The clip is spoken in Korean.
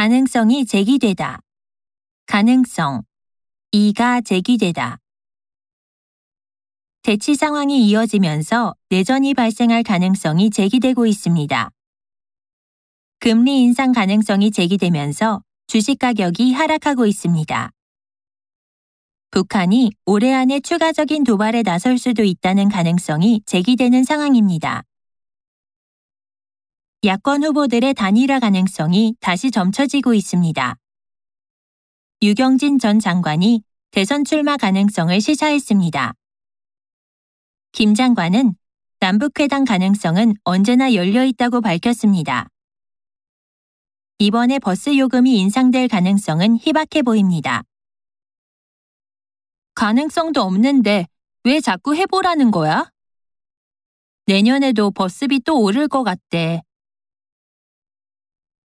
가능성이 제기되다. 가능성. 이가 제기되다. 대치 상황이 이어지면서 내전이 발생할 가능성이 제기되고 있습니다. 금리 인상 가능성이 제기되면서 주식 가격이 하락하고 있습니다. 북한이 올해 안에 추가적인 도발에 나설 수도 있다는 가능성이 제기되는 상황입니다. 야권 후보들의 단일화 가능성이 다시 점쳐지고 있습니다. 유경진 전 장관이 대선 출마 가능성을 시사했습니다. 김 장관은 남북회담 가능성은 언제나 열려 있다고 밝혔습니다. 이번에 버스 요금이 인상될 가능성은 희박해 보입니다. 가능성도 없는데 왜 자꾸 해보라는 거야? 내년에도 버스비 또 오를 것 같대.